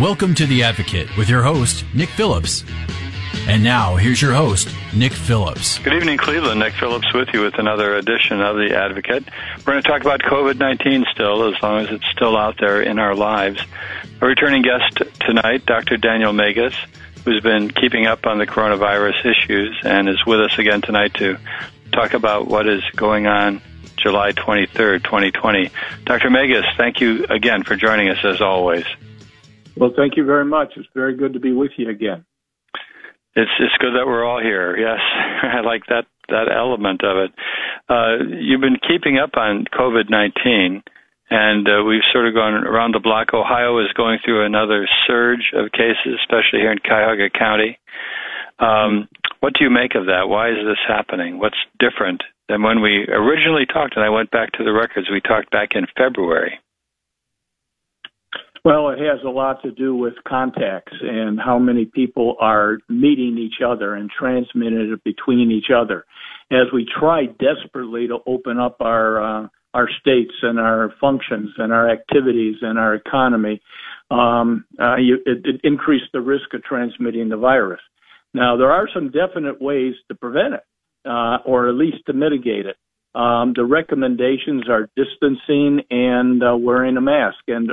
Welcome to The Advocate with your host, Nick Phillips. And now, here's your host, Nick Phillips. Good evening, Cleveland. Nick Phillips with you with another edition of The Advocate. We're going to talk about COVID 19 still, as long as it's still out there in our lives. A returning guest tonight, Dr. Daniel Magus, who's been keeping up on the coronavirus issues and is with us again tonight to talk about what is going on July 23rd, 2020. Dr. Magus, thank you again for joining us as always. Well, thank you very much. It's very good to be with you again. It's it's good that we're all here. Yes, I like that that element of it. Uh, you've been keeping up on COVID nineteen, and uh, we've sort of gone around the block. Ohio is going through another surge of cases, especially here in Cuyahoga County. Um, what do you make of that? Why is this happening? What's different than when we originally talked? And I went back to the records. We talked back in February. Well, it has a lot to do with contacts and how many people are meeting each other and transmitting it between each other. As we try desperately to open up our uh, our states and our functions and our activities and our economy, um, uh, you, it, it increased the risk of transmitting the virus. Now, there are some definite ways to prevent it, uh, or at least to mitigate it. Um, the recommendations are distancing and uh, wearing a mask. And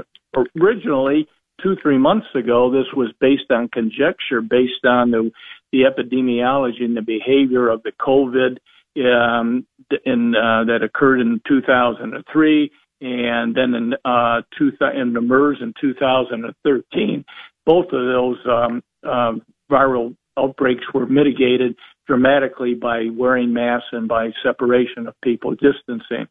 originally, two, three months ago, this was based on conjecture, based on the, the epidemiology and the behavior of the COVID um, in, uh, that occurred in 2003 and then in, uh, two, in the MERS in 2013. Both of those um, uh, viral outbreaks were mitigated dramatically by wearing masks and by separation of people, distancing.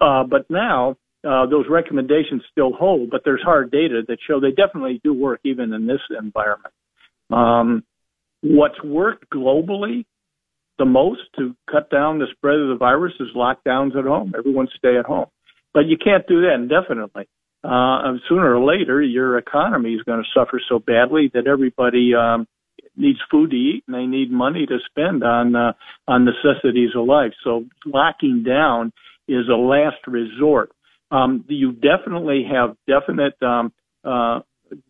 Uh, but now uh, those recommendations still hold, but there's hard data that show they definitely do work even in this environment. Um, what's worked globally the most to cut down the spread of the virus is lockdowns at home. Everyone stay at home. But you can't do that indefinitely. Uh, sooner or later, your economy is going to suffer so badly that everybody um, needs food to eat and they need money to spend on uh, on necessities of life. So locking down is a last resort. Um, you definitely have definite um, uh,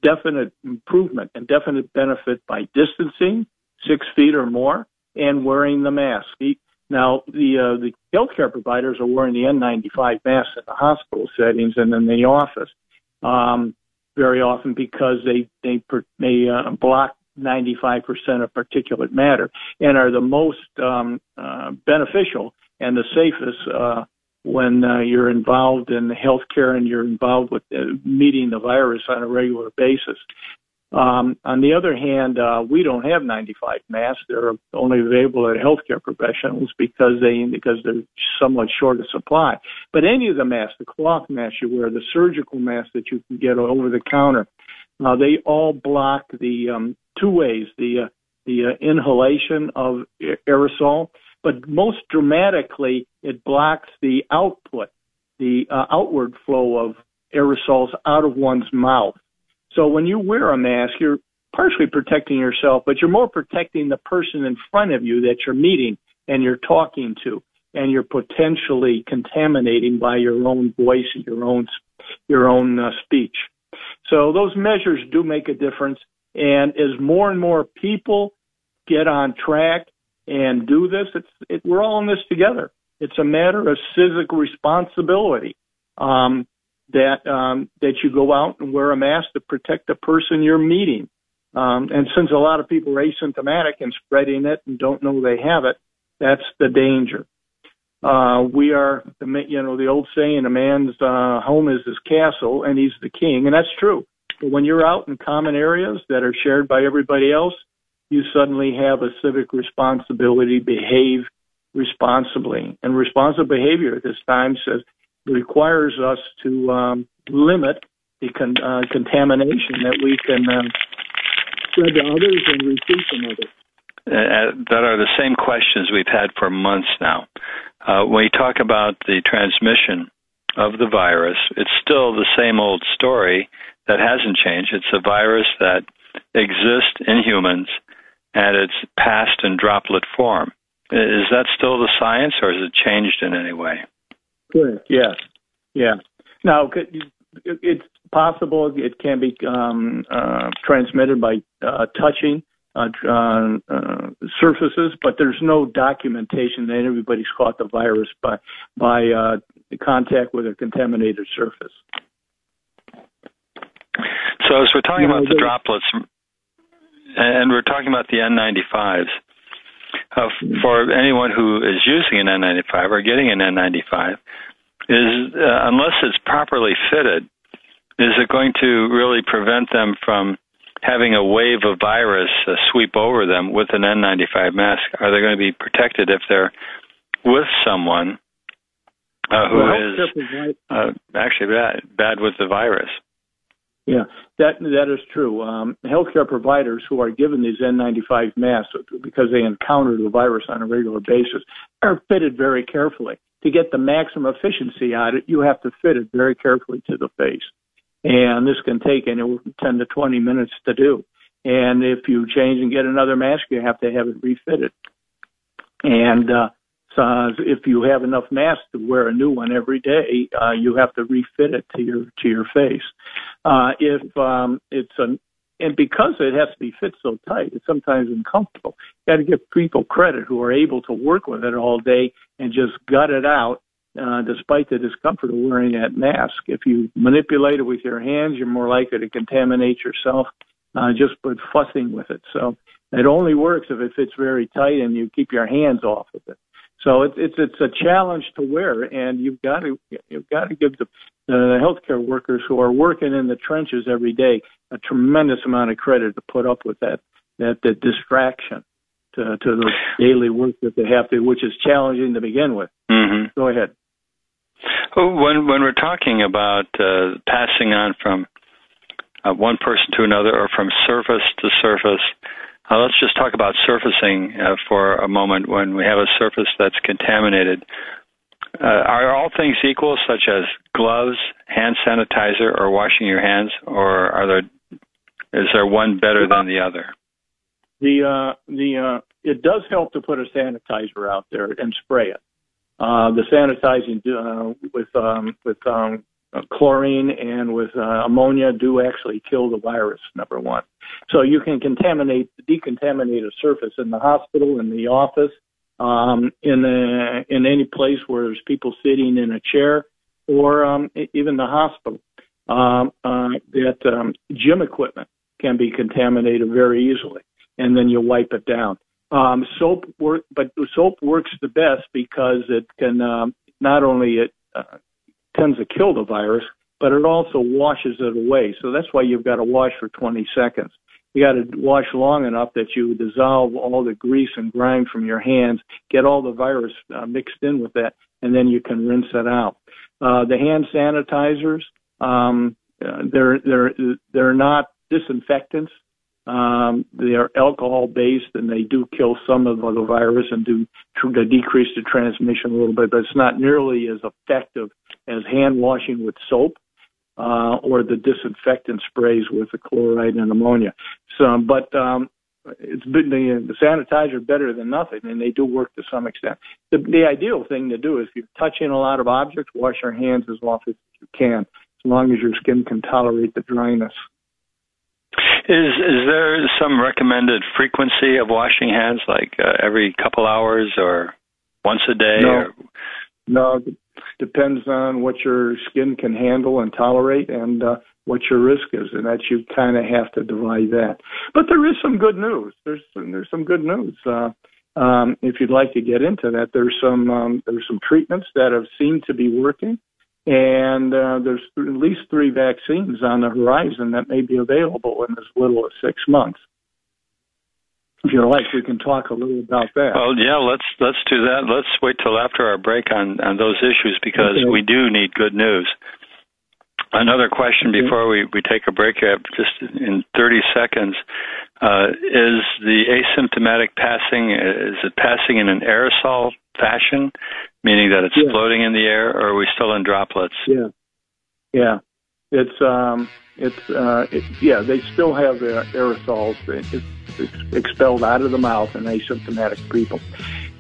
definite improvement and definite benefit by distancing six feet or more and wearing the mask. Now, the uh, the healthcare providers are wearing the N95 masks in the hospital settings and in the office um, very often because they they they uh, block 95% of particulate matter and are the most um, uh, beneficial and the safest uh, when uh, you're involved in healthcare and you're involved with uh, meeting the virus on a regular basis. Um, on the other hand, uh, we don't have 95 masks. They're only available at healthcare professionals because they because they're somewhat short of supply. But any of the masks, the cloth mask you wear, the surgical mask that you can get over the counter, uh, they all block the um, two ways: the uh, the uh, inhalation of aerosol, but most dramatically, it blocks the output, the uh, outward flow of aerosols out of one's mouth. So when you wear a mask, you're partially protecting yourself, but you're more protecting the person in front of you that you're meeting and you're talking to, and you're potentially contaminating by your own voice, your own your own uh, speech. So those measures do make a difference. And as more and more people get on track and do this, it's it, we're all in this together. It's a matter of civic responsibility um, that um, that you go out and wear a mask to protect the person you're meeting. Um, and since a lot of people are asymptomatic and spreading it and don't know they have it, that's the danger. Uh, we are, you know, the old saying, a man's uh, home is his castle and he's the king, and that's true. But when you're out in common areas that are shared by everybody else, you suddenly have a civic responsibility, behave responsibly. And responsible behavior at this time says requires us to um, limit the con- uh, contamination that we can uh, spread to others and receive from others. Uh, that are the same questions we've had for months now. Uh, when you talk about the transmission of the virus, it's still the same old story that hasn't changed. It's a virus that exists in humans and it's past and droplet form. Is that still the science or has it changed in any way? Correct. Yes. Yeah. Now, it's possible it can be um, uh, transmitted by uh, touching uh, uh, uh, surfaces, but there's no documentation that everybody's caught the virus by by uh, contact with a contaminated surface. So, as we're talking you about the droplets, and we're talking about the N95s, uh, for anyone who is using an N95 or getting an N95, is uh, unless it's properly fitted, is it going to really prevent them from having a wave of virus uh, sweep over them with an N95 mask? Are they going to be protected if they're with someone uh, who well, is uh, actually bad, bad with the virus? Yeah, that that is true. Um, healthcare providers who are given these N95 masks because they encounter the virus on a regular basis are fitted very carefully. To get the maximum efficiency out of it, you have to fit it very carefully to the face and this can take anywhere from 10 to 20 minutes to do. And if you change and get another mask, you have to have it refitted. And uh, so if you have enough masks to wear a new one every day, uh, you have to refit it to your to your face. Uh, if um, it's a and because it has to be fit so tight, it's sometimes uncomfortable. You got to give people credit who are able to work with it all day and just gut it out uh, despite the discomfort of wearing that mask. If you manipulate it with your hands, you're more likely to contaminate yourself uh, just by fussing with it. So it only works if it fits very tight and you keep your hands off of it. So it's it's it's a challenge to wear, and you've got to you've got to give the the healthcare workers who are working in the trenches every day a tremendous amount of credit to put up with that that the distraction to to the daily work that they have to, which is challenging to begin with. Mm-hmm. Go ahead. When when we're talking about uh, passing on from uh, one person to another or from surface to surface, uh, let's just talk about surfacing uh, for a moment. When we have a surface that's contaminated, uh, are all things equal, such as gloves, hand sanitizer, or washing your hands, or are there is there one better than the other? The uh, the it does help to put a sanitizer out there and spray it. Uh, the sanitizing uh, with um, with um, uh, chlorine and with uh, ammonia do actually kill the virus. Number one, so you can contaminate, decontaminate a surface in the hospital, in the office, um, in the, in any place where there's people sitting in a chair, or um, even the hospital. Um, uh, that um, gym equipment can be contaminated very easily, and then you wipe it down. Um, soap work, but soap works the best because it can um, not only it uh, tends to kill the virus, but it also washes it away. So that's why you've got to wash for 20 seconds. You got to wash long enough that you dissolve all the grease and grime from your hands, get all the virus uh, mixed in with that, and then you can rinse it out. Uh, the hand sanitizers, um, uh, they're they're they're not disinfectants. Um, they are alcohol based and they do kill some of the virus and do to decrease the transmission a little bit, but it's not nearly as effective as hand washing with soap uh, or the disinfectant sprays with the chloride and ammonia. So, but um, it's been the, the sanitizer better than nothing, and they do work to some extent. The, the ideal thing to do is if you're touching a lot of objects, wash your hands as often as you can, as long as your skin can tolerate the dryness. Is is there some recommended frequency of washing hands, like uh, every couple hours or once a day? No, or? no. It depends on what your skin can handle and tolerate, and uh, what your risk is, and that you kind of have to divide that. But there is some good news. There's there's some good news. Uh, um, if you'd like to get into that, there's some um, there's some treatments that have seemed to be working and uh, there's at least three vaccines on the horizon that may be available in as little as six months. If you like, we can talk a little about that. Well, yeah, let's let's do that. Let's wait till after our break on on those issues because okay. we do need good news. Another question before we, we take a break here, just in 30 seconds. Uh, is the asymptomatic passing, is it passing in an aerosol fashion, meaning that it's yeah. floating in the air, or are we still in droplets? Yeah. Yeah. It's, um, it's, uh, it, yeah, they still have aerosols. It's, it's expelled out of the mouth in asymptomatic people.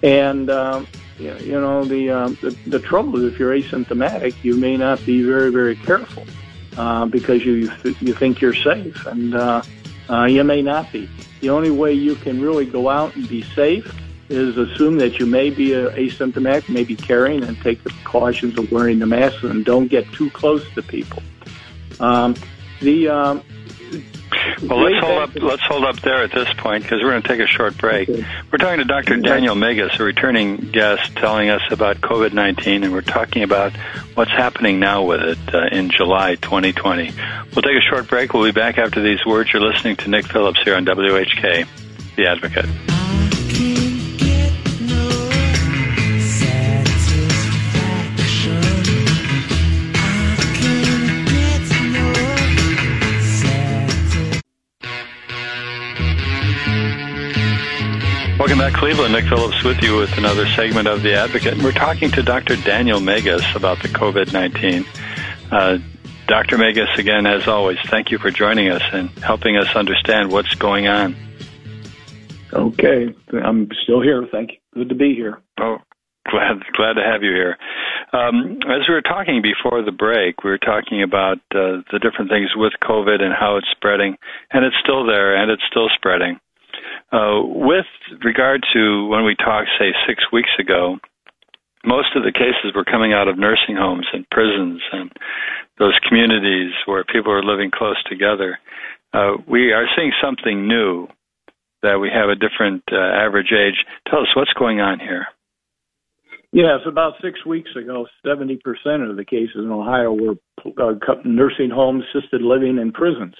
And, um, you know the, um, the the trouble is if you're asymptomatic, you may not be very very careful uh, because you you think you're safe, and uh, uh, you may not be. The only way you can really go out and be safe is assume that you may be asymptomatic, may be carrying, and take the precautions of wearing the mask and don't get too close to people. Um, the um, well, let's hold up. Let's hold up there at this point because we're going to take a short break. Okay. We're talking to Dr. Daniel Megas, a returning guest, telling us about COVID nineteen, and we're talking about what's happening now with it uh, in July 2020. We'll take a short break. We'll be back after these words. You're listening to Nick Phillips here on WHK, The Advocate. Welcome back, Cleveland. Nick Phillips with you with another segment of The Advocate. We're talking to Dr. Daniel Megas about the COVID 19. Uh, Dr. Megas, again, as always, thank you for joining us and helping us understand what's going on. Okay, I'm still here. Thank you. Good to be here. Oh, glad glad to have you here. Um, as we were talking before the break, we were talking about uh, the different things with COVID and how it's spreading, and it's still there and it's still spreading. Uh, with regard to when we talked, say, six weeks ago, most of the cases were coming out of nursing homes and prisons and those communities where people are living close together. Uh, we are seeing something new that we have a different uh, average age. Tell us what's going on here. Yes, about six weeks ago, 70% of the cases in Ohio were uh, nursing homes, assisted living, and prisons.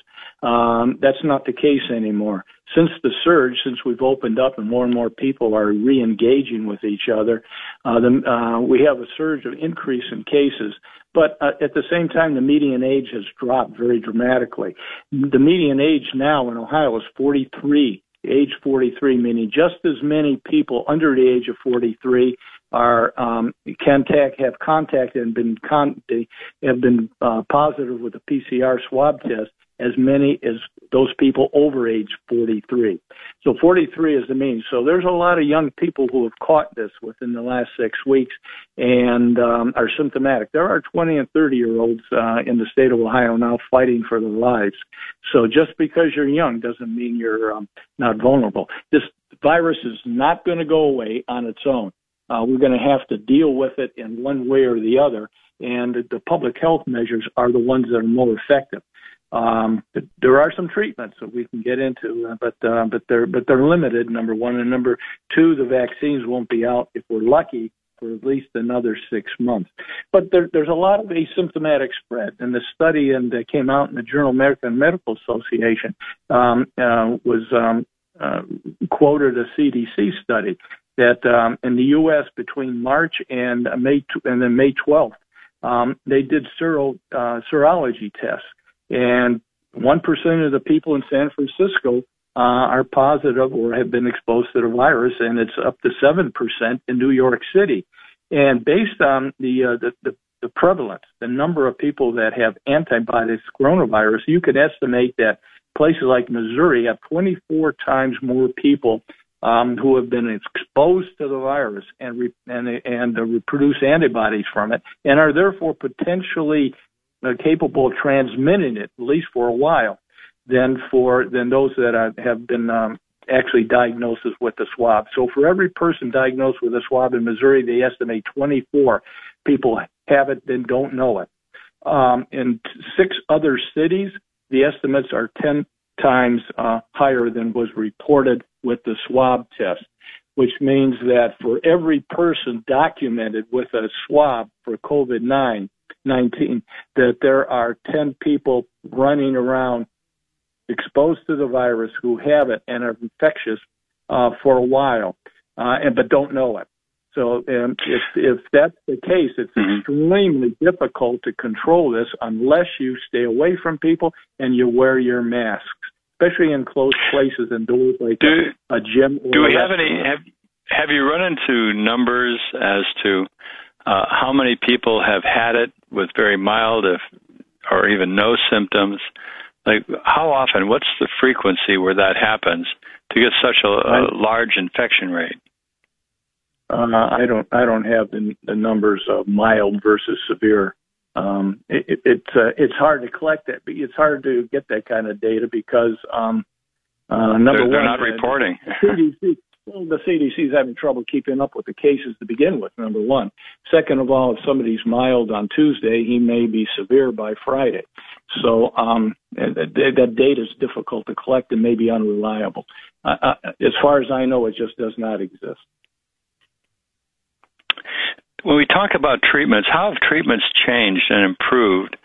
Um, that's not the case anymore. Since the surge, since we've opened up and more and more people are re-engaging with each other, uh, the, uh, we have a surge of increase in cases. But uh, at the same time, the median age has dropped very dramatically. The median age now in Ohio is 43 age 43, meaning just as many people under the age of 43 are um, contact have contacted and been con- have been uh, positive with a PCR swab test as many as those people over age 43. So 43 is the mean. So there's a lot of young people who have caught this within the last six weeks and um, are symptomatic. There are 20 and 30 year olds uh, in the state of Ohio now fighting for their lives. So just because you're young doesn't mean you're um, not vulnerable. This virus is not going to go away on its own. Uh, we're going to have to deal with it in one way or the other, and the public health measures are the ones that are more effective. Um, there are some treatments that we can get into, uh, but uh, but they're but they're limited. Number one and number two, the vaccines won't be out if we're lucky for at least another six months. But there, there's a lot of asymptomatic spread, and the study and that came out in the Journal American Medical Association um, uh, was um, uh, quoted a CDC study that um, in the U.S. between March and May and then May 12th, um, they did sero, uh, serology tests, and one percent of the people in San Francisco uh, are positive or have been exposed to the virus, and it's up to seven percent in New York City. And based on the, uh, the, the the prevalence, the number of people that have antibodies coronavirus, you could estimate that places like Missouri have 24 times more people um, who have been exposed to the virus and re- and and uh, reproduce antibodies from it, and are therefore potentially uh, capable of transmitting it at least for a while, than for than those that have been um, actually diagnosed with the swab. So for every person diagnosed with a swab in Missouri, they estimate 24 people have it and don't know it. Um, in six other cities, the estimates are 10 times uh, higher than was reported with the swab test, which means that for every person documented with a swab for COVID 19, that there are 10 people running around exposed to the virus who have it and are infectious uh, for a while, uh, and but don't know it. So um, if if that's the case, it's mm-hmm. extremely difficult to control this unless you stay away from people and you wear your masks, especially in closed places indoors like do, a, a gym. Or Do we have any? Have Have you run into numbers as to uh, how many people have had it with very mild, if or even no symptoms? Like how often? What's the frequency where that happens to get such a, a large infection rate? Uh, I don't I don't have the, the numbers of mild versus severe. Um, it, it, it's uh, it's hard to collect that. But it's hard to get that kind of data because um, uh, number they're, one, they're not reporting. The CDC, well, the CDC is having trouble keeping up with the cases to begin with. Number one. Second of all, if somebody's mild on Tuesday, he may be severe by Friday. So um, that, that data is difficult to collect and may be unreliable. Uh, uh, as far as I know, it just does not exist. When we talk about treatments, how have treatments changed and improved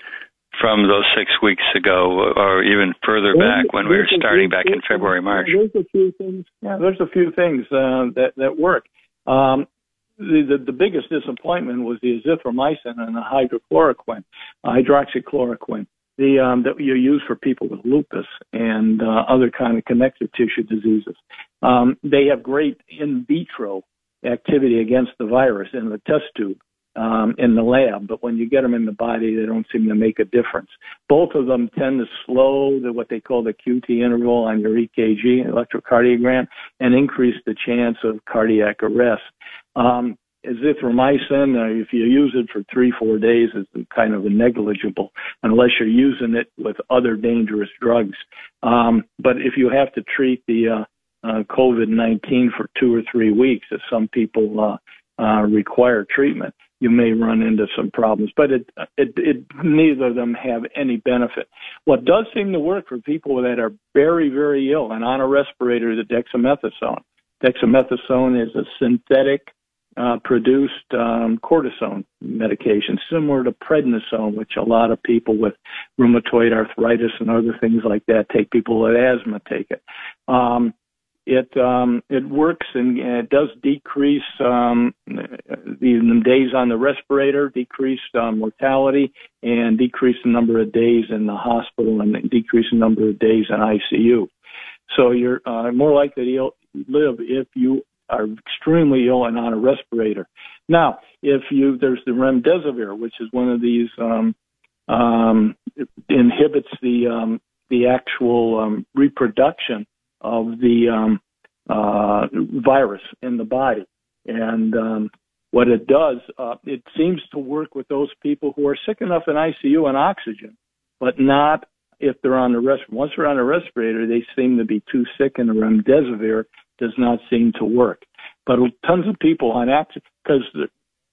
from those six weeks ago, or even further back when we were starting back in February, March? There's a few things. Yeah, there's a few things uh, that that work. Um, the, the, the biggest disappointment was the azithromycin and the hydrochloroquine, uh, hydroxychloroquine, the um, that you use for people with lupus and uh, other kind of connective tissue diseases. Um, they have great in vitro activity against the virus in the test tube um, in the lab, but when you get them in the body, they don't seem to make a difference. Both of them tend to slow the, what they call the QT interval on your EKG, electrocardiogram, and increase the chance of cardiac arrest. Um, azithromycin, uh, if you use it for three, four days, is kind of negligible unless you're using it with other dangerous drugs. Um, but if you have to treat the uh, uh, COVID 19 for two or three weeks, as some people uh, uh, require treatment, you may run into some problems. But it, it, it, neither of them have any benefit. What does seem to work for people that are very, very ill and on a respirator is dexamethasone. Dexamethasone is a synthetic uh, produced um, cortisone medication, similar to prednisone, which a lot of people with rheumatoid arthritis and other things like that take. People with asthma take it. Um, it um, it works and it does decrease um, the days on the respirator, decrease uh, mortality, and decrease the number of days in the hospital and decrease the number of days in ICU. So you're uh, more likely to live if you are extremely ill and on a respirator. Now, if you there's the remdesivir, which is one of these um, um, inhibits the um, the actual um, reproduction of the um, uh, virus in the body. And um, what it does, uh, it seems to work with those people who are sick enough in ICU and oxygen, but not if they're on the respirator. Once they're on a respirator, they seem to be too sick, and the remdesivir does not seem to work. But tons of people on oxygen, because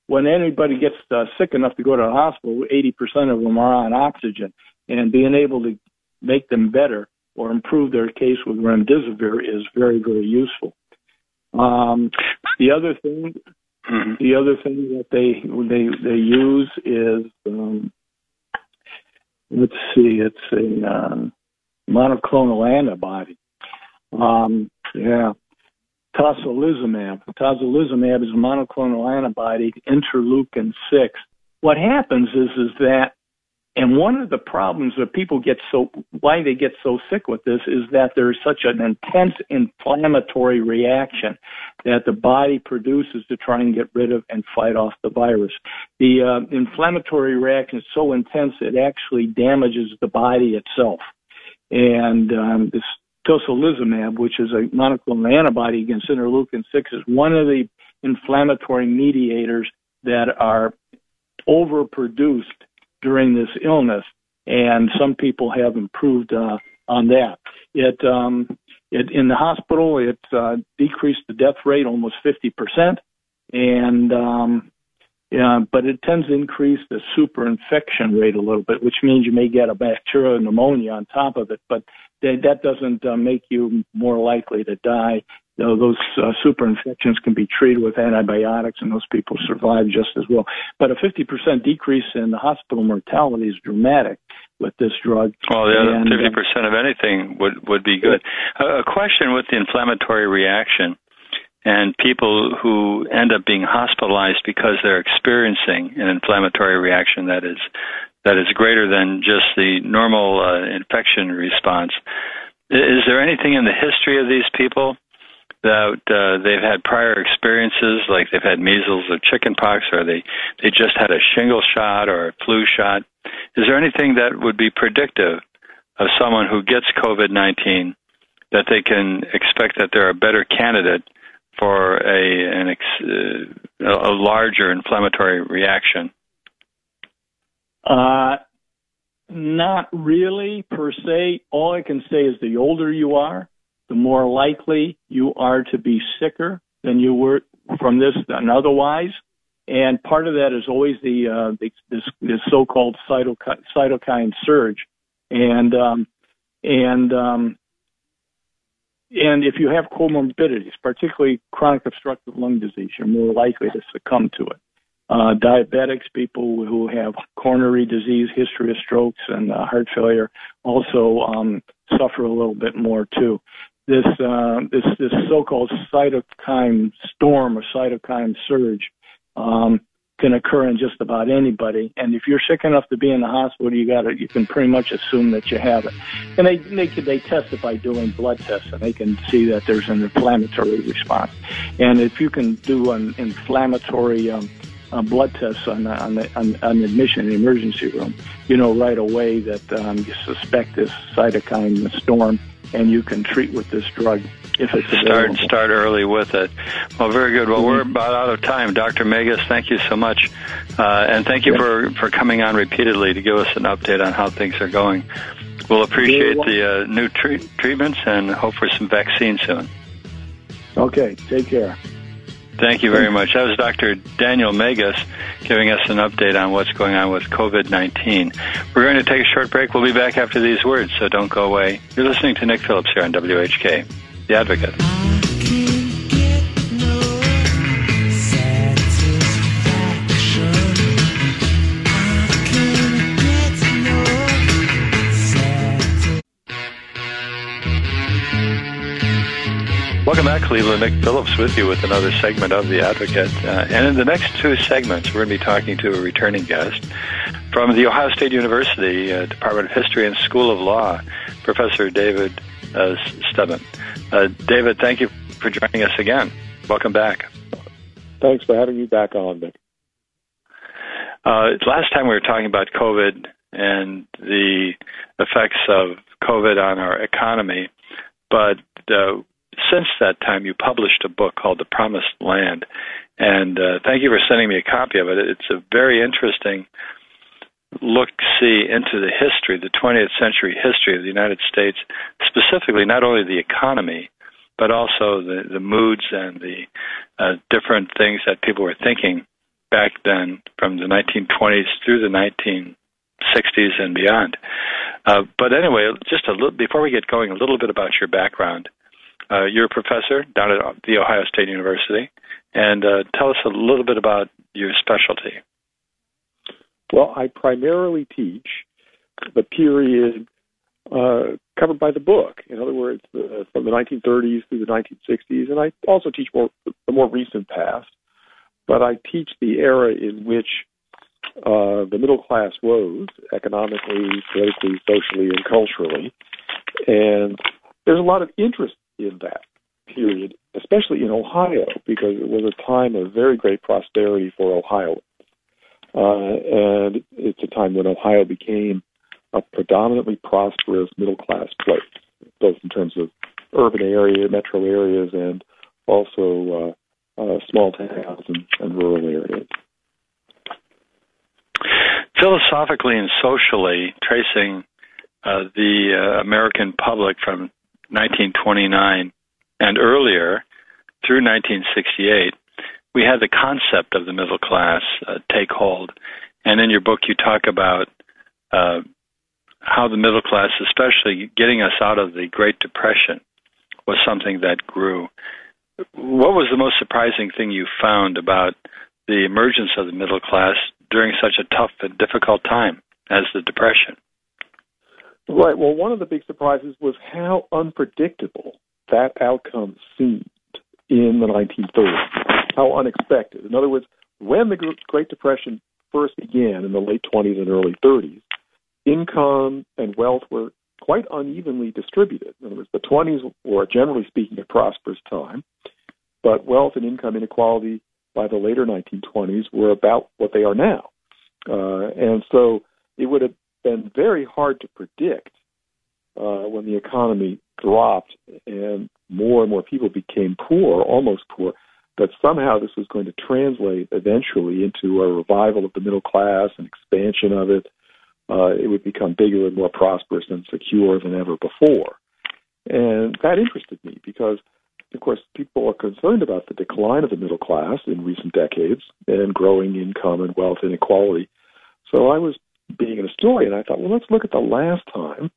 when anybody gets uh, sick enough to go to the hospital, 80% of them are on oxygen, and being able to make them better or improve their case with remdesivir is very, very useful. Um, the other thing, mm-hmm. the other thing that they they they use is um, let's see, it's a um, monoclonal antibody. Um, yeah, tocilizumab. Tocilizumab is a monoclonal antibody, interleukin six. What happens is is that and one of the problems that people get so, why they get so sick with this is that there's such an intense inflammatory reaction that the body produces to try and get rid of and fight off the virus. The uh, inflammatory reaction is so intense it actually damages the body itself. And um, this tocilizumab, which is a monoclonal antibody against interleukin 6, is one of the inflammatory mediators that are overproduced during this illness, and some people have improved uh, on that. It, um, it in the hospital, it uh, decreased the death rate almost 50 percent, and um, yeah, but it tends to increase the superinfection rate a little bit, which means you may get a bacterial pneumonia on top of it, but that, that doesn't uh, make you more likely to die you know, those uh, super infections can be treated with antibiotics, and those people survive just as well. But a 50% decrease in the hospital mortality is dramatic with this drug. Well, yeah, and, 50% uh, of anything would would be good. a question with the inflammatory reaction. and people who end up being hospitalized because they're experiencing an inflammatory reaction that is that is greater than just the normal uh, infection response. Is there anything in the history of these people that uh, they've had prior experiences, like they've had measles or chickenpox, or they they just had a shingle shot or a flu shot? Is there anything that would be predictive of someone who gets COVID nineteen that they can expect that they're a better candidate for a an ex, uh, a larger inflammatory reaction? Uh, not really per se. All I can say is the older you are, the more likely you are to be sicker than you were from this than otherwise. And part of that is always the, uh, the this, this so-called cytokine, cytokine surge, and um, and um, and if you have comorbidities, particularly chronic obstructive lung disease, you're more likely to succumb to it. Uh, diabetics, people who have coronary disease, history of strokes, and uh, heart failure also um, suffer a little bit more too. This uh, this this so-called cytokine storm or cytokine surge um, can occur in just about anybody. And if you're sick enough to be in the hospital, you got to you can pretty much assume that you have it. And they they they test it by doing blood tests, and they can see that there's an inflammatory response. And if you can do an inflammatory um, uh, blood tests on on, the, on on admission in the emergency room, you know right away that um, you suspect this cytokine storm, and you can treat with this drug if it's available. Start start early with it. Well, very good. Well, mm-hmm. we're about out of time, Dr. Magus. Thank you so much, uh, and thank you for for coming on repeatedly to give us an update on how things are going. We'll appreciate the uh, new tre- treatments and hope for some vaccine soon. Okay, take care. Thank you very much. That was Dr. Daniel Magus giving us an update on what's going on with COVID 19. We're going to take a short break. We'll be back after these words, so don't go away. You're listening to Nick Phillips here on WHK, The Advocate. Welcome back, Cleveland. Nick Phillips with you with another segment of The Advocate. Uh, and in the next two segments, we're going to be talking to a returning guest from The Ohio State University uh, Department of History and School of Law, Professor David uh, Stebenne. Uh, David, thank you for joining us again. Welcome back. Thanks for having me back on, Nick. Uh, last time we were talking about COVID and the effects of COVID on our economy, but uh, since that time, you published a book called The Promised Land. And uh, thank you for sending me a copy of it. It's a very interesting look see into the history, the 20th century history of the United States, specifically not only the economy, but also the, the moods and the uh, different things that people were thinking back then from the 1920s through the 1960s and beyond. Uh, but anyway, just a little before we get going, a little bit about your background. Uh, you're a professor down at The Ohio State University, and uh, tell us a little bit about your specialty. Well, I primarily teach the period uh, covered by the book. In other words, the, from the 1930s through the 1960s, and I also teach more the more recent past. But I teach the era in which uh, the middle class rose economically, politically, socially, and culturally. And there's a lot of interest in that period, especially in Ohio, because it was a time of very great prosperity for Ohioans. Uh, and it's a time when Ohio became a predominantly prosperous middle class place, both in terms of urban area, metro areas, and also uh, uh, small towns and, and rural areas. Philosophically and socially, tracing uh, the uh, American public from 1929 and earlier through 1968, we had the concept of the middle class uh, take hold. And in your book, you talk about uh, how the middle class, especially getting us out of the Great Depression, was something that grew. What was the most surprising thing you found about the emergence of the middle class during such a tough and difficult time as the Depression? Right. Well, one of the big surprises was how unpredictable that outcome seemed in the 1930s. How unexpected. In other words, when the Great Depression first began in the late 20s and early 30s, income and wealth were quite unevenly distributed. In other words, the 20s were, generally speaking, a prosperous time, but wealth and income inequality by the later 1920s were about what they are now. Uh, and so it would have been very hard to predict uh, when the economy dropped and more and more people became poor, almost poor, that somehow this was going to translate eventually into a revival of the middle class and expansion of it. Uh, it would become bigger and more prosperous and secure than ever before. And that interested me because, of course, people are concerned about the decline of the middle class in recent decades and growing income and wealth inequality. So I was being an historian, I thought, well, let's look at the last time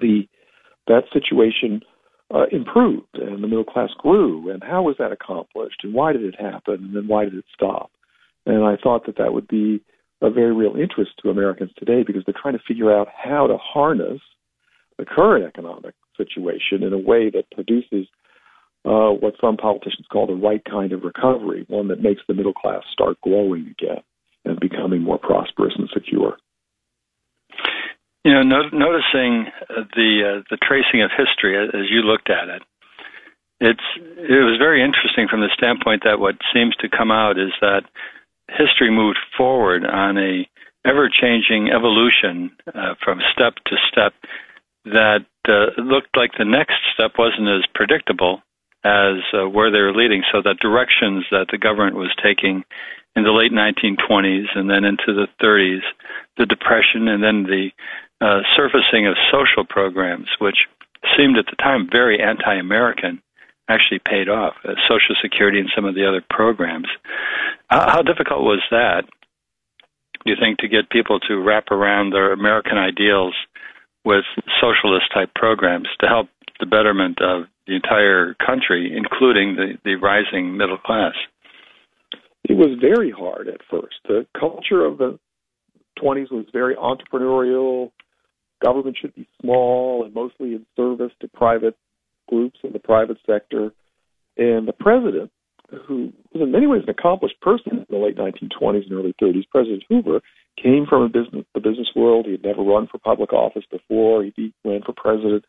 the that situation uh, improved and the middle class grew, and how was that accomplished, and why did it happen, and then why did it stop? And I thought that that would be a very real interest to Americans today because they're trying to figure out how to harness the current economic situation in a way that produces uh, what some politicians call the right kind of recovery, one that makes the middle class start growing again and becoming more prosperous and secure. You know, no, noticing the uh, the tracing of history as you looked at it, it's it was very interesting from the standpoint that what seems to come out is that history moved forward on a ever changing evolution uh, from step to step that uh, looked like the next step wasn't as predictable as uh, where they were leading. So the directions that the government was taking in the late 1920s and then into the 30s, the depression and then the uh, surfacing of social programs, which seemed at the time very anti-American, actually paid off. Uh, Social Security and some of the other programs. How, how difficult was that? Do you think to get people to wrap around their American ideals with socialist type programs to help the betterment of the entire country, including the, the rising middle class? It was very hard at first. The culture of the 20s was very entrepreneurial, government should be small and mostly in service to private groups in the private sector. And the president, who was in many ways an accomplished person in the late 1920s and early 30s, President Hoover, came from a business the business world. He had never run for public office before. He ran for president,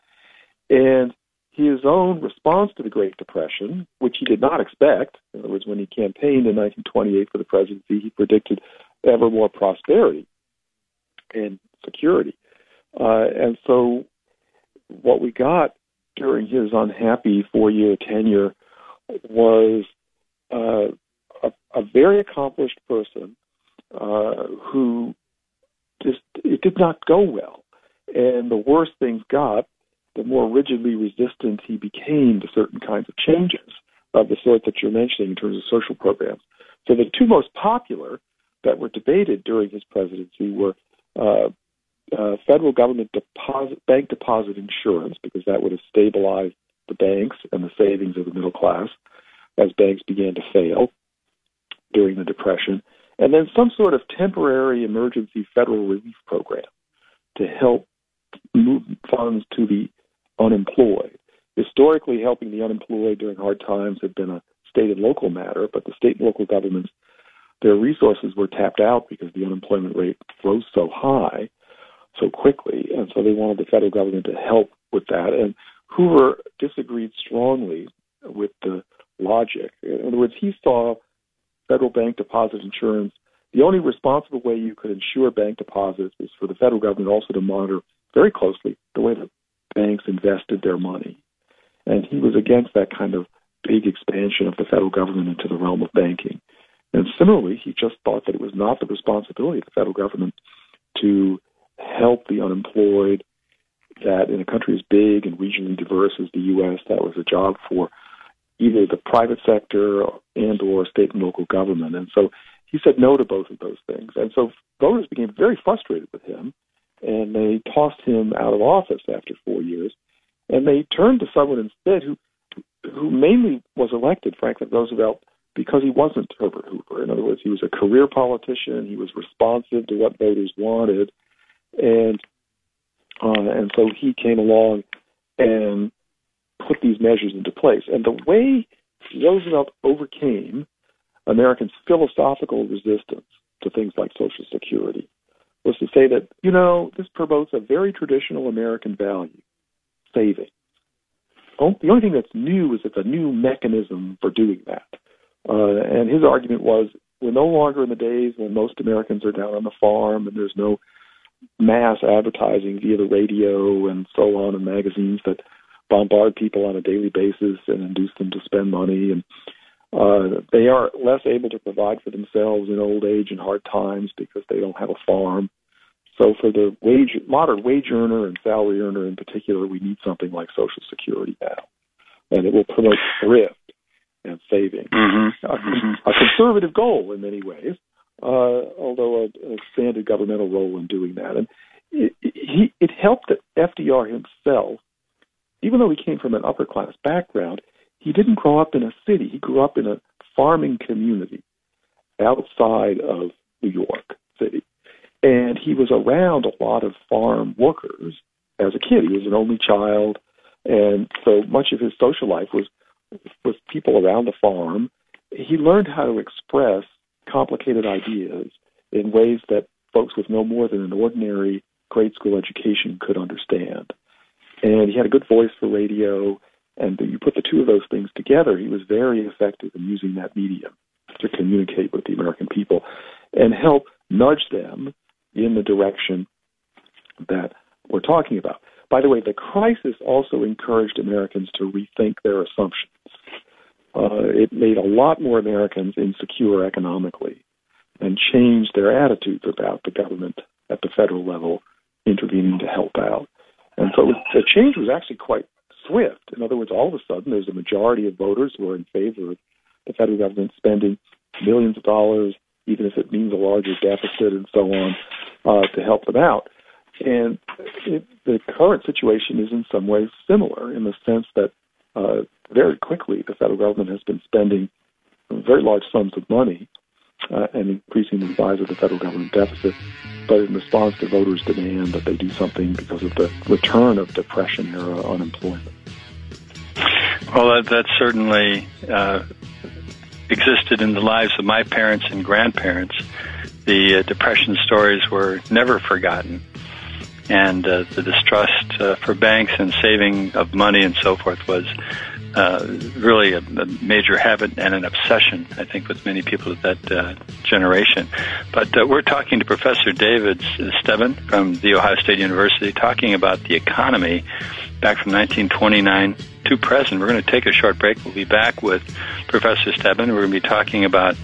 and his own response to the Great Depression, which he did not expect, in other words, when he campaigned in 1928 for the presidency, he predicted ever more prosperity and security. Uh, and so what we got during his unhappy four year tenure was uh, a, a, very accomplished person uh, who just it did not go well. And the worse things got, the more rigidly resistant he became to certain kinds of changes of the sort that you're mentioning in terms of social programs. So the two most popular that were debated during his presidency were uh, uh, federal government deposit bank deposit insurance because that would have stabilized the banks and the savings of the middle class as banks began to fail during the depression and then some sort of temporary emergency federal relief program to help move funds to the unemployed historically helping the unemployed during hard times had been a state and local matter but the state and local governments their resources were tapped out because the unemployment rate rose so high so quickly, and so they wanted the federal government to help with that. And Hoover disagreed strongly with the logic. In other words, he saw federal bank deposit insurance. The only responsible way you could insure bank deposits is for the federal government also to monitor very closely the way the banks invested their money. And he was against that kind of big expansion of the federal government into the realm of banking. And similarly, he just thought that it was not the responsibility of the federal government to help the unemployed, that in a country as big and regionally diverse as the U.S., that was a job for either the private sector and or state and local government. And so he said no to both of those things. And so voters became very frustrated with him, and they tossed him out of office after four years. And they turned to someone instead who who mainly was elected, Franklin Roosevelt, because he wasn't Herbert Hoover. In other words, he was a career politician. He was responsive to what voters wanted and uh, and so he came along and put these measures into place. And the way Roosevelt overcame Americans' philosophical resistance to things like Social Security was to say that, you know, this promotes a very traditional American value, saving. The only thing that's new is it's a new mechanism for doing that. Uh, and his argument was we're no longer in the days when most Americans are down on the farm and there's no mass advertising via the radio and so on and magazines that bombard people on a daily basis and induce them to spend money and uh, they are less able to provide for themselves in old age and hard times because they don't have a farm. So for the wage, modern wage earner and salary earner in particular, we need something like Social Security now, and it will promote thrift and saving. Mm-hmm. A, mm-hmm. a, conservative goal in many ways, uh, although a, an expanded governmental role in doing that. And it, it, it helped that FDR himself, even though he came from an upper class background, he didn't grow up in a city. He grew up in a farming community outside of New York City. And he was around a lot of farm workers as a kid. He was an only child. And so much of his social life was with people around the farm. He learned how to express complicated ideas in ways that folks with no more than an ordinary grade school education could understand. And he had a good voice for radio. And you put the two of those things together, he was very effective in using that medium to communicate with the American people and help nudge them in the direction that we're talking about. By the way, the crisis also encouraged Americans to rethink their assumptions. Uh, it made a lot more Americans insecure economically and changed their attitudes about the government at the federal level intervening to help out. And so the change was actually quite swift. In other words, all of a sudden, there's a majority of voters who are in favor of the federal government spending millions of dollars, even if it means a larger deficit and so on, uh, to help them out. And it, the current situation is in some ways similar in the sense that uh, very quickly the federal government has been spending very large sums of money uh, and increasing the size of the federal government deficit, but in response to voters' demand that they do something because of the return of depression era unemployment. Well, that, that certainly uh, existed in the lives of my parents and grandparents. The uh, depression stories were never forgotten and uh, the distrust uh, for banks and saving of money and so forth was uh, really a, a major habit and an obsession, I think, with many people of that uh, generation. But uh, we're talking to Professor David Stebenne from The Ohio State University, talking about the economy back from 1929 to present. We're going to take a short break. We'll be back with Professor Stebenne. We're going to be talking about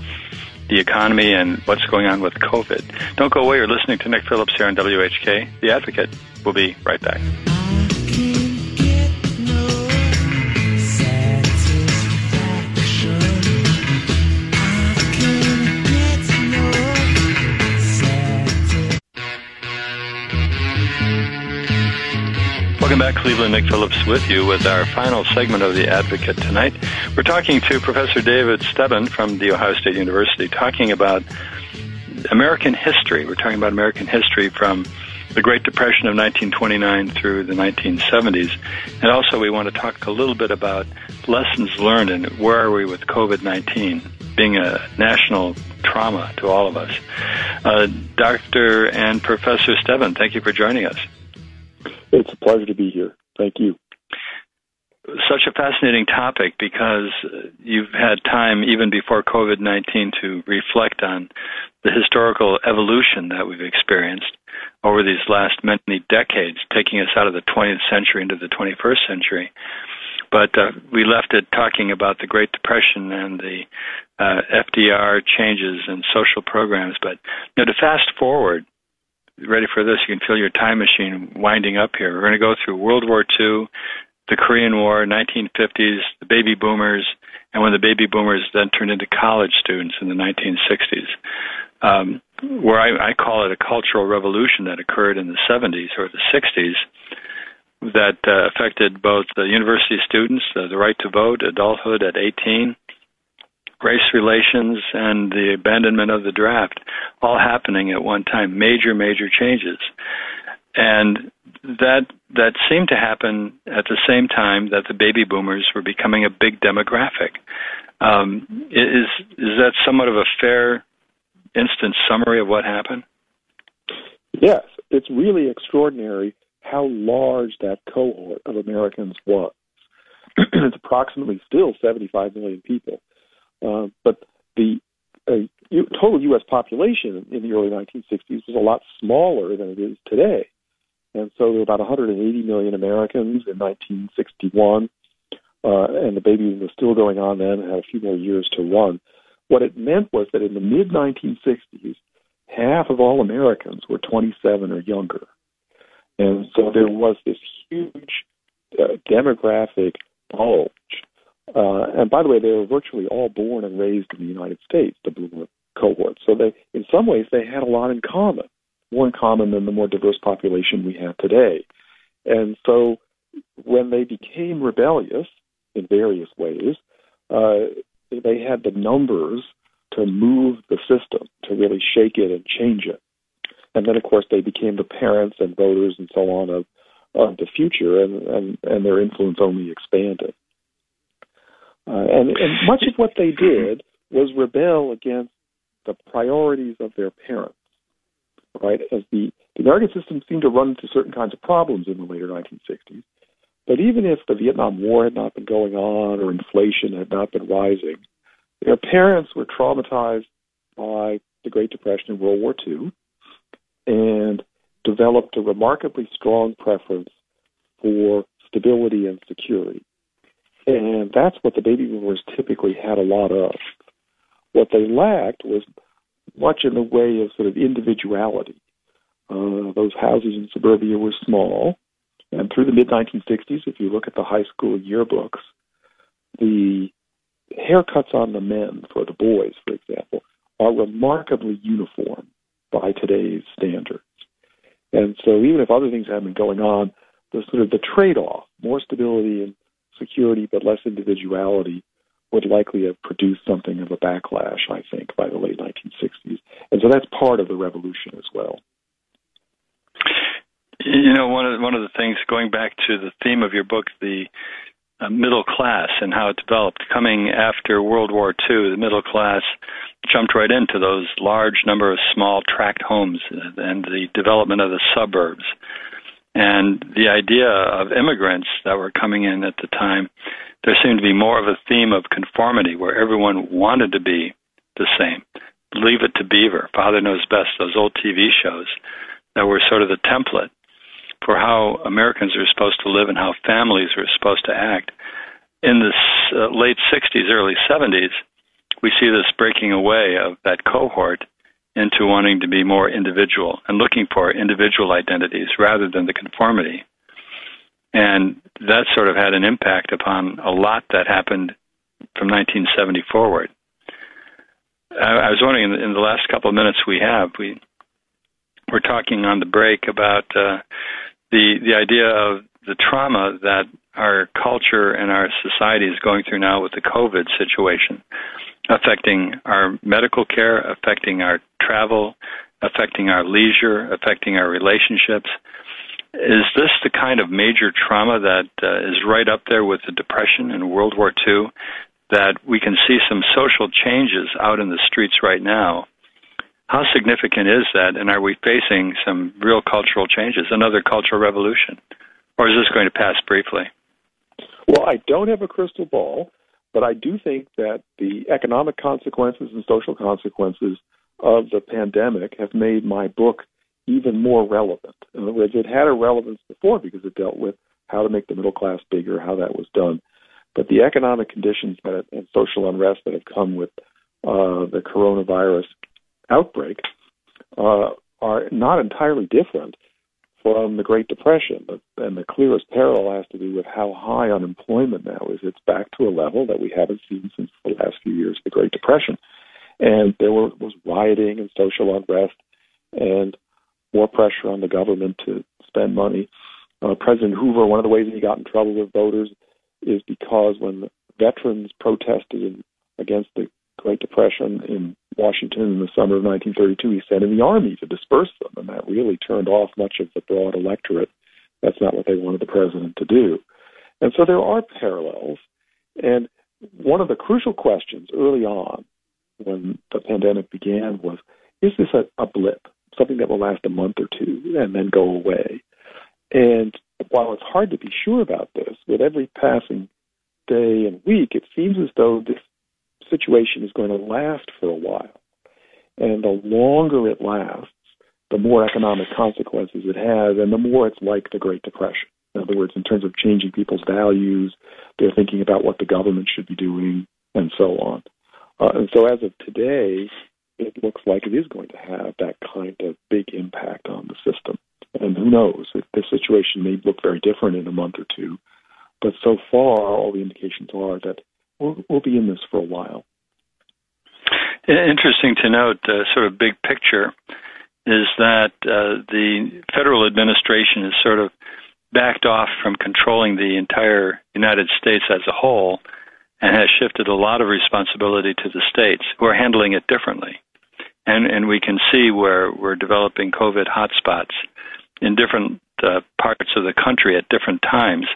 the economy and what's going on with COVID. Don't go away. You're listening to Nick Phillips here on WHK, The Advocate. We'll be right back. Cleveland. Nick Phillips with you with our final segment of The Advocate tonight. We're talking to Professor David Stebenne from The Ohio State University, talking about American history. We're talking about American history from the Great Depression of 1929 through the 1970s. And also, we want to talk a little bit about lessons learned and where are we with COVID 19 being a national trauma to all of us. Uh, Dr. and Professor Stebenne, thank you for joining us. It's a pleasure to be here. Thank you. Such a fascinating topic because you've had time even before COVID 19 to reflect on the historical evolution that we've experienced over these last many decades, taking us out of the 20th century into the 21st century. But uh, we left it talking about the Great Depression and the uh, FDR changes and social programs. But you know, to fast forward ready for this, you can feel your time machine winding up here. We're going to go through World War II, the Korean War, 1950s, the baby boomers, and when the baby boomers then turned into college students in the 1960s. Um, where I, I call it a cultural revolution that occurred in the 70s or the 60s that uh, affected both the university students, uh, the right to vote, adulthood at 18, race relations and the abandonment of the draft, all happening at one time. Major, major changes. and that that seemed to happen at the same time that the baby boomers were becoming a big demographic. Um, is is that somewhat of a fair instant summary of what happened? Yes, it's really extraordinary how large that cohort of Americans was. it's approximately still 75 million people, uh, but the uh, total U.S. population in the early 1960s was a lot smaller than it is today. And so there were about 180 million Americans in 1961, uh, and the baby boom was still going on then, had a few more years to run. What it meant was that in the mid 1960s, half of all Americans were 27 or younger. And so there was this huge uh, demographic bulge. Uh, and by the way, they were virtually all born and raised in the United States, the boomer cohort. So they, in some ways, they had a lot in common, more in common than the more diverse population we have today. And so when they became rebellious in various ways, uh, they had the numbers to move the system, to really shake it and change it. And then, of course, they became the parents and voters and so on of, of the future, and, and, and their influence only expanded. Uh, and, and much of what they did was rebel against the priorities of their parents, right? As the, the American system seemed to run into certain kinds of problems in the later 1960s. But even if the Vietnam War had not been going on or inflation had not been rising, their parents were traumatized by the Great Depression and World War II and developed a remarkably strong preference for stability and security. And that's what the baby boomers typically had a lot of. What they lacked was much in the way of sort of individuality. Uh, those houses in suburbia were small, and through the mid 1960s, if you look at the high school yearbooks, the haircuts on the men for the boys, for example, are remarkably uniform by today's standards. And so even if other things have been going on, the sort of the trade-off, more stability and security but less individuality, would likely have produced something of a backlash, I think, by the late 1960s. And so that's part of the revolution as well. You know, one of one of the things going back to the theme of your book, the uh, middle class and how it developed. Coming after World War II, the middle class jumped right into those large number of small tract homes and the development of the suburbs. And the idea of immigrants that were coming in at the time, there seemed to be more of a theme of conformity where everyone wanted to be the same. Leave it to Beaver, Father Knows Best, those old TV shows that were sort of the template for how Americans are supposed to live and how families are supposed to act. In the uh, late 60s, early 70s, we see this breaking away of that cohort into wanting to be more individual and looking for individual identities rather than the conformity. And that sort of had an impact upon a lot that happened from 1970 forward. I, was wondering in the, in the last couple of minutes we have, we were talking on the break about uh, the the idea of the trauma that our culture and our society is going through now with the COVID situation, affecting our medical care, affecting our travel, affecting our leisure, affecting our relationships. Is this the kind of major trauma that uh, is right up there with the Depression and World War II? That we can see some social changes out in the streets right now how significant is that, and are we facing some real cultural changes, another cultural revolution, or is this going to pass briefly? Well, I don't have a crystal ball, but I do think that the economic consequences and social consequences of the pandemic have made my book even more relevant. In other words, it had a relevance before because it dealt with how to make the middle class bigger, how that was done. But the economic conditions that, and social unrest that have come with uh, the coronavirus outbreak uh, are not entirely different from the Great Depression. And the clearest parallel has to do with how high unemployment now is. It's back to a level that we haven't seen since the last few years of the Great Depression. And there were, was rioting and social unrest and more pressure on the government to spend money. Uh, President Hoover, one of the ways he got in trouble with voters is because when veterans protested against the Great Depression in Washington in the summer of 1932, he sent in the army to disperse them, and that really turned off much of the broad electorate. That's not what they wanted the president to do. And so there are parallels. And one of the crucial questions early on when the pandemic began was is this a, a blip, something that will last a month or two and then go away? And while it's hard to be sure about this, with every passing day and week, it seems as though this situation is going to last for a while. And the longer it lasts, the more economic consequences it has, and the more it's like the Great Depression. In other words, in terms of changing people's values, they're thinking about what the government should be doing, and so on. Uh, and so, as of today, it looks like it is going to have that kind of big impact on the system. And who knows? The situation may look very different in a month or two. But so far, all the indications are that we'll, we'll be in this for a while. Interesting to note, uh, sort of big picture, is that uh, the federal administration is sort of backed off from controlling the entire United States as a whole and has shifted a lot of responsibility to the states who are handling it differently. And, and we can see where we're developing COVID hotspots in different uh, parts of the country at different times.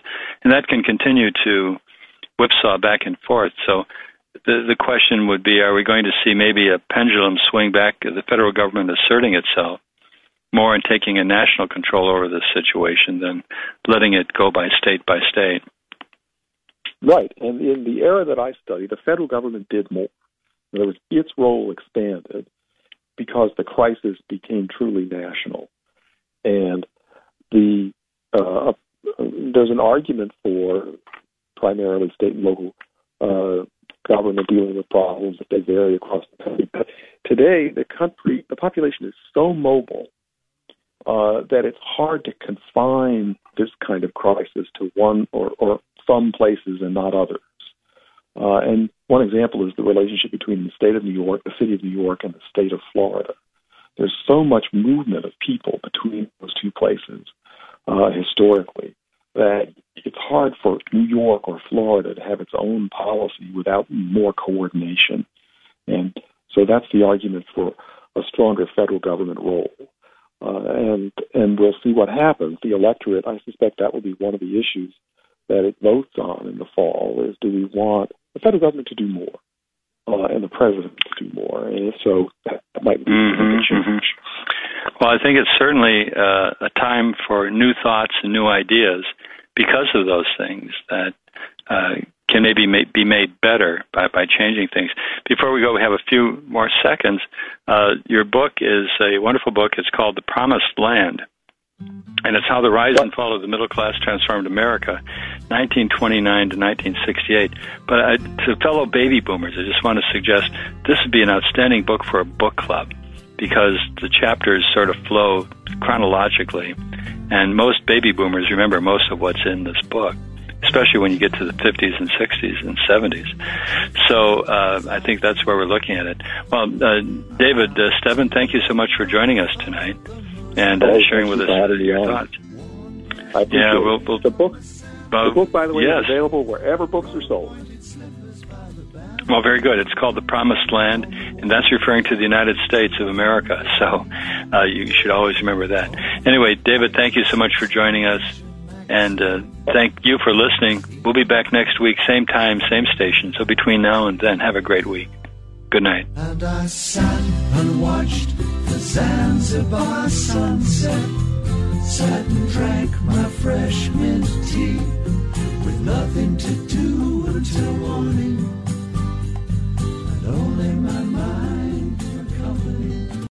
And that can continue to whipsaw back and forth. So the, the question would be are we going to see maybe a pendulum swing back, the federal government asserting itself? more and taking a national control over this situation than letting it go by state by state. Right. And in the era that I studied, the federal government did more. In other words, its role expanded because the crisis became truly national. And the uh, there's an argument for primarily state and local uh, government dealing with problems that they vary across the country. But today, the country, the population is so mobile uh, that it's hard to confine this kind of crisis to one or, or some places and not others. Uh, and one example is the relationship between the state of New York, the city of New York, and the state of Florida. There's so much movement of people between those two places uh, historically that it's hard for New York or Florida to have its own policy without more coordination. And so that's the argument for a stronger federal government role. Uh, and and we'll see what happens. The electorate, I suspect, that will be one of the issues that it votes on in the fall. Is do we want the federal government to do more, uh, and the president to do more? And so, that, that might be mm-hmm, a change. Mm-hmm. Well, I think it's certainly uh, a time for new thoughts and new ideas because of those things that uh, can maybe be made better by, by changing things. Before we go, we have a few more seconds. Uh, your book is a wonderful book. It's called The Promised Land. And it's how the rise and fall of the middle class transformed America, 1929 to 1968. But uh, to fellow baby boomers, I just want to suggest this would be an outstanding book for a book club because the chapters sort of flow chronologically. And most baby boomers remember most of what's in this book especially when you get to the 50s and 60s and 70s. So uh, I think that's where we're looking at it. Well, uh, David uh, Stebenne, thank you so much for joining us tonight and uh, sharing with us your thoughts. yeah, we'll, we'll, the book. the book, by the way, yes. is available wherever books are sold. Well, very good. It's called The Promised Land, and that's referring to the United States of America. So uh, you should always remember that. Anyway, David, thank you so much for joining us. And uh, thank you for listening. We'll be back next week, same time, same station. So between now and then, have a great week. Good night. And I sat and watched the Zanzibar sunset. Sat and drank my fresh mint tea with nothing to do until morning. And only my mind.